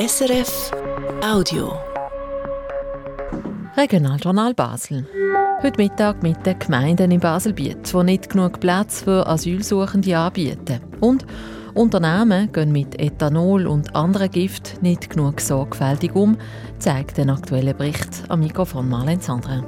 SRF Audio. Regionaljournal Basel. Heute Mittag mit den Gemeinden in Baselbiet, die nicht genug Platz für Asylsuchende anbieten. Und Unternehmen gehen mit Ethanol und anderen Gift nicht genug sorgfältig um, zeigt ein aktueller Bericht am Mikro von Marlene Sandra.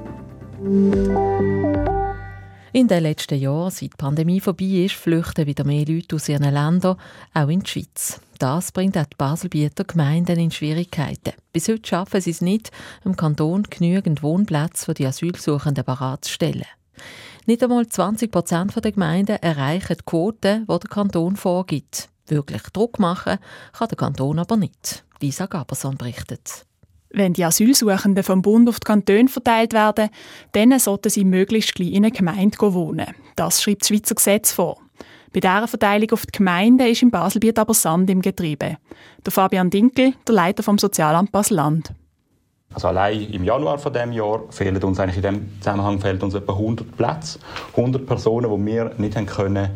In den letzten Jahren, seit die Pandemie vorbei ist, flüchten wieder mehr Leute aus ihren Ländern, auch in die Schweiz. Das bringt auch die Baselbieter Gemeinden in Schwierigkeiten. Bis heute schaffen sie es nicht, im Kanton genügend Wohnplätze für die Asylsuchenden bereitzustellen. Nicht einmal 20 Prozent der Gemeinden erreichen die Quote, die der Kanton vorgibt. Wirklich Druck machen kann der Kanton aber nicht. Lisa Gaberson berichtet. Wenn die Asylsuchenden vom Bund auf die Kantone verteilt werden, dann sollten sie möglichst gleich in einer Gemeinde wohnen. Das schreibt das Schweizer Gesetz vor. Bei dieser Verteilung auf die Gemeinden ist im Baselbiet aber Sand im Getriebe. Der Fabian Dinkel, der Leiter vom Sozialamt Basel-Land. Also allein im Januar von dem Jahr fehlen uns eigentlich in dem Zusammenhang fehlen uns etwa 100 Plätze, 100 Personen, die wir nicht haben können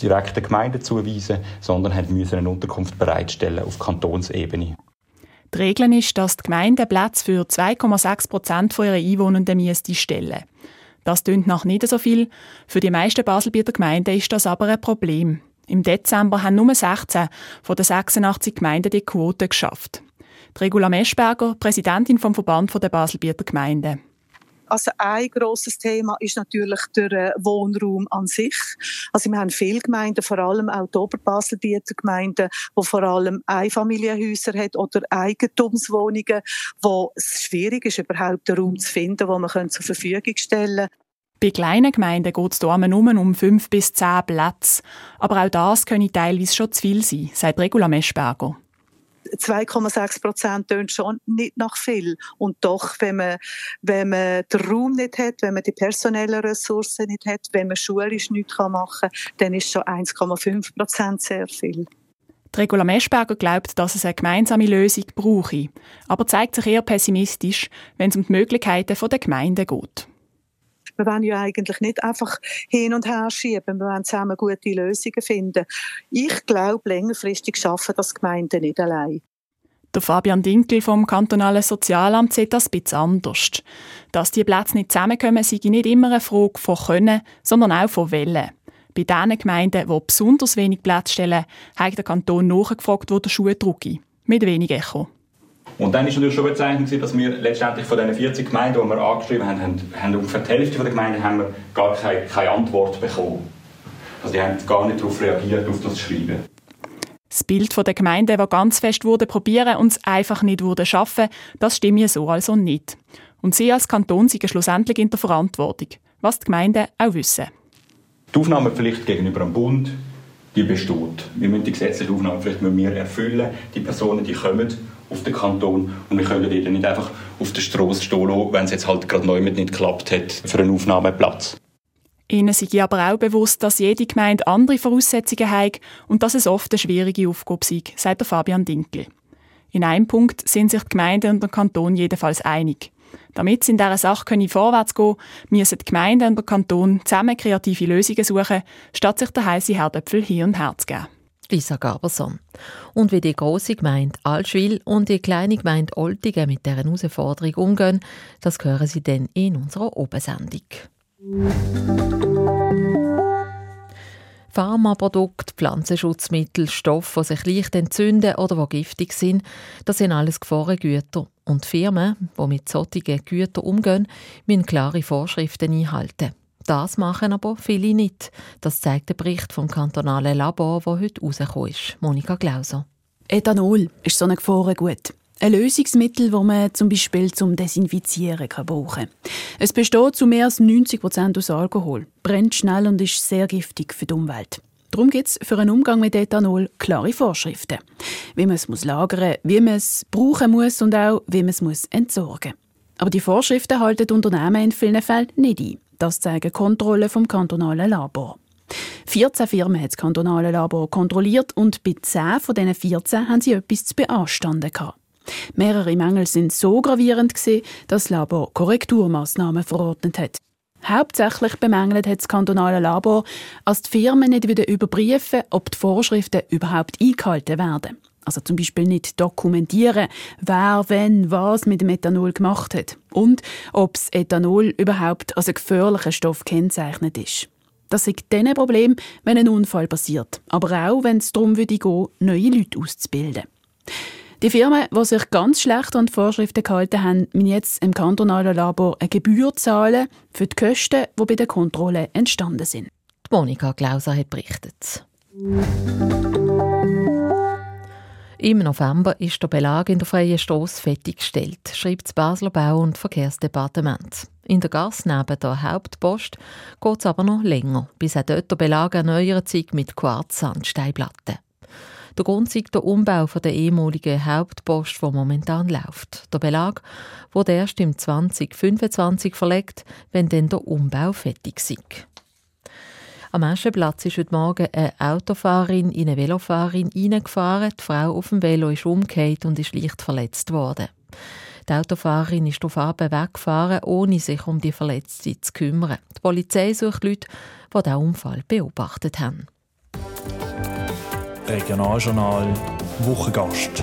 direkt der Gemeinde zuweisen, sondern haben müssen eine Unterkunft bereitstellen auf Kantonsebene. Die Regel ist, dass die Gemeinde Platz für 2,6 Prozent ihrer Einwohnenden müsste stellen. Das tönt nach nicht so viel. Für die meisten Baselbieter Gemeinden ist das aber ein Problem. Im Dezember haben nur 16 von den 86 Gemeinden die Quote geschafft. Die Regula Meschberger, Präsidentin vom Verband der Baselbieter Gemeinden. Also ein grosses Thema ist natürlich der äh, Wohnraum an sich. Also wir haben viele Gemeinden, vor allem auch die Oberbaselbieter Gemeinden, wo vor allem Einfamilienhäuser hat oder Eigentumswohnungen, wo es schwierig ist, überhaupt einen Raum zu finden, wo man zur Verfügung stellen kann. Bei kleinen Gemeinden geht es hier nur um fünf bis zehn Plätze. Aber auch das können teilweise schon zu viel sein, sagt Regula Meschberger. 2,6 Prozent tönt schon nicht nach viel. Und doch, wenn man, wenn man den Raum nicht hat, wenn man die personellen Ressourcen nicht hat, wenn man schulisch nichts machen kann, dann ist schon 1,5 Prozent sehr viel. Die Regula Meschberger glaubt, dass es eine gemeinsame Lösung brauche, aber zeigt sich eher pessimistisch, wenn es um die Möglichkeiten der Gemeinden geht. Wir wollen ja eigentlich nicht einfach hin und her schieben. Wir wollen zusammen gute Lösungen finden. Ich glaube, längerfristig schaffen das Gemeinden nicht allein. Der Fabian Dinkel vom kantonalen Sozialamt sieht das ein bisschen anders. Dass die Plätze nicht zusammenkommen, sei nicht immer eine Frage von Können, sondern auch von Wollen. Bei den Gemeinden, die besonders wenig Platz stellen, hat der Kanton nachgefragt, wo der Schuh drücke. Mit wenig Echo. Und dann war natürlich schon bezeichnend, dass wir letztendlich von diesen 40 Gemeinden, die wir angeschrieben haben, haben, haben ungefähr die Hälfte der Gemeinden haben wir gar keine, keine Antwort bekommen. Also die haben gar nicht darauf reagiert, auf das Schreiben. Das Bild der Gemeinde, das ganz fest wurde probieren und es einfach nicht wurde schaffen, das stimmt so also nicht. Und sie als Kanton sind schlussendlich in der Verantwortung, was die Gemeinden auch wissen. Die Aufnahmepflicht gegenüber dem Bund, die besteht. Wir müssen die gesetzliche Aufnahmepflicht wir erfüllen. Die Personen, die kommen auf den Kanton und wir können die dann nicht einfach auf der Straße stehen lassen, wenn es jetzt halt gerade neu nicht geklappt hat für einen Aufnahmeplatz. Ihnen sei aber auch bewusst, dass jede Gemeinde andere Voraussetzungen hat und dass es oft eine schwierige Aufgabe sei, sagt Fabian Dinkel. In einem Punkt sind sich die Gemeinden und der Kanton jedenfalls einig. Damit es in dieser Sache können vorwärts gehen müssen die Gemeinden und der Kanton zusammen kreative Lösungen suchen, statt sich der heiße Herdöpfel hier und her zu geben. Lisa Gaberson. Und wie die grosse Gemeinde Altschwil und die kleine Gemeinde Oltigen mit dieser Herausforderung umgehen, das hören Sie dann in unserer Obensendung. Pharmaprodukte, Pflanzenschutzmittel, Stoffe, die sich leicht entzünden oder die giftig sind, das sind alles Gefahrengüter. Und Firmen, die mit solchen Gütern umgehen, müssen klare Vorschriften einhalten. Das machen aber viele nicht. Das zeigt der Bericht vom kantonalen Labor, der heute rausgekommen ist. Monika Glauser. Ethanol ist so ein Gefahrengut. Ein Lösungsmittel, das man zum Beispiel zum Desinfizieren brauchen kann. Es besteht zu mehr als 90 Prozent aus Alkohol, brennt schnell und ist sehr giftig für die Umwelt. Darum gibt es für einen Umgang mit Ethanol klare Vorschriften. Wie man es lagern muss, wie man es brauchen muss und auch wie man es entsorgen muss. Aber die Vorschriften halten Unternehmen in vielen Fällen nicht ein. Das zeigen Kontrollen vom kantonalen Labor. 14 Firmen hat das kantonale Labor kontrolliert und bei 10 von diesen 14 haben sie etwas zu beanstanden gehabt. Mehrere Mängel sind so gravierend dass das Labor Korrekturmaßnahmen verordnet hat. Hauptsächlich bemängelt hat das kantonale Labor, als die Firmen nicht wieder überprüfen, ob die Vorschriften überhaupt eingehalten werden. Also zum Beispiel nicht dokumentieren, wer, wenn, was mit dem Ethanol gemacht hat. Und ob das Ethanol überhaupt als ein gefährlicher Stoff kennzeichnet ist. Das ist dann ein Problem, wenn ein Unfall passiert. Aber auch, wenn es darum gehen, neue Leute auszubilden. Die Firmen, die sich ganz schlecht an die Vorschriften gehalten haben, müssen jetzt im kantonalen Labor eine Gebühr zahlen für die Kosten, die bei der Kontrolle entstanden sind. Monika Glauser hat berichtet. Im November ist der Belag in der Freien Strasse fertiggestellt, schreibt das Basler Bau- und Verkehrsdepartement. In der Gasse neben der Hauptpost geht es aber noch länger, bis auch dort der Belag erneuert sich mit Quarzsandsteinplatten. Der Grund ist der Umbau der ehemaligen Hauptpost, der momentan läuft. Der Belag wurde erst im 2025 verlegt, wenn dann der Umbau fertig ist. Am Aschenplatz ist heute Morgen eine Autofahrerin in eine Velofahrerin reingefahren. Die Frau auf dem Velo ist umgekehrt und ist leicht verletzt worden. Die Autofahrerin ist auf Abend weggefahren, ohne sich um die Verletzte zu kümmern. Die Polizei sucht Leute, die diesen Unfall beobachtet haben. Regionaljournal Wochengast.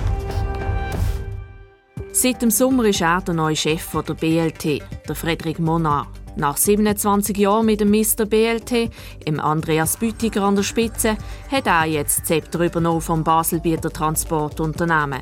Seit dem Sommer ist er der neue Chef der BLT, der Frederik Monard. Nach 27 Jahren mit dem Mr. BLT, im Andreas Bütiger an der Spitze, hat er jetzt das Zepter übernommen vom Baselbieter Transportunternehmen.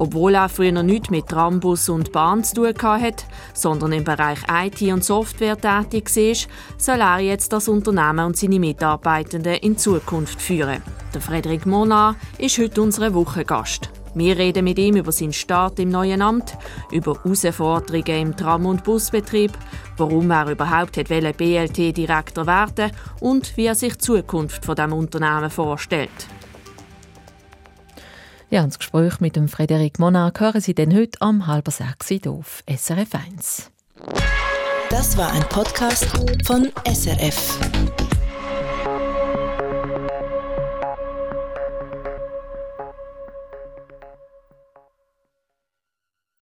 Obwohl er früher nichts mit Trambus und Bahn zu tun hatte, sondern im Bereich IT und Software tätig war, soll er jetzt das Unternehmen und seine Mitarbeitenden in Zukunft führen. Der Frederik Monard ist heute unser Wochengast. Wir reden mit ihm über seinen Start im neuen Amt, über Herausforderungen im Tram- und Busbetrieb, warum er überhaupt BLT-Direktor werden und wie er sich die Zukunft von dem Unternehmen vorstellt. Ja, das Gespräch mit dem Frederik Monarch hören Sie dann heute am halb sechs auf SRF 1. Das war ein Podcast von SRF.